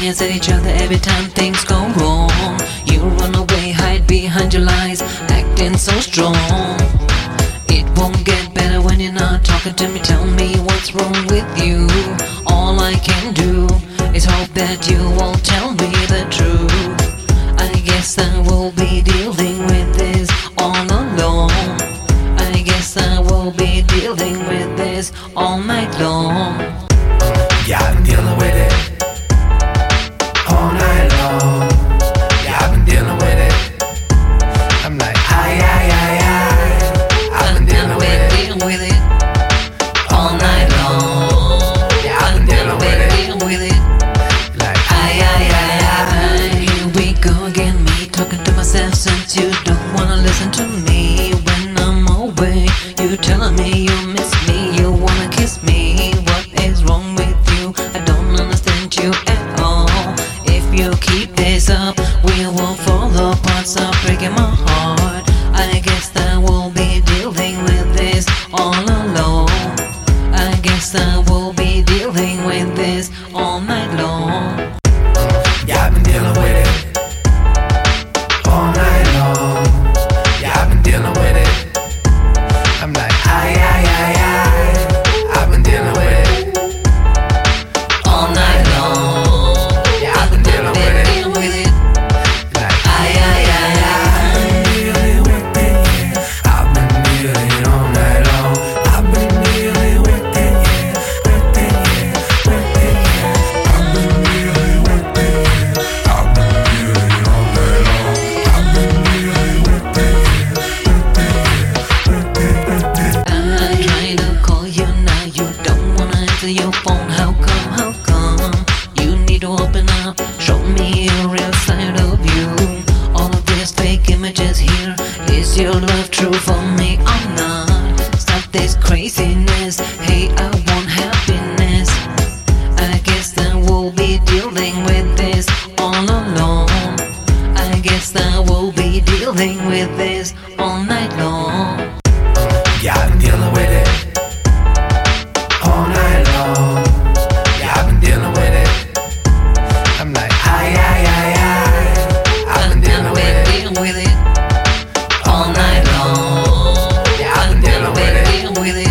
opinions at each other every time things go wrong. You run away, hide behind your lies, acting so strong. It won't get better when you're not talking to me. Tell me what's wrong with you. All I can do is hope that you will tell me the truth. I guess I will be dealing with this all alone. I guess I will be dealing with this all night long. Yeah, been dealing with it with it all night long. Yeah, I've been dealing with with it. like, Ay, ay, ay, ay. Here we go again, me talking to myself since you don't wanna listen to me when I'm away. You telling me you miss me, you wanna kiss me. What is wrong with you? I don't understand you at all. If you keep this up, we will fall apart. Stop breaking my heart. All night long. Wanna your phone. How come? How come? You need to open up, show me a real side of you. All of these fake images here, is your love true for me or not? Stop this craziness. Hey, I want happiness. I guess I will be dealing with this all alone. I guess I will be dealing with this all night long. Yeah, puede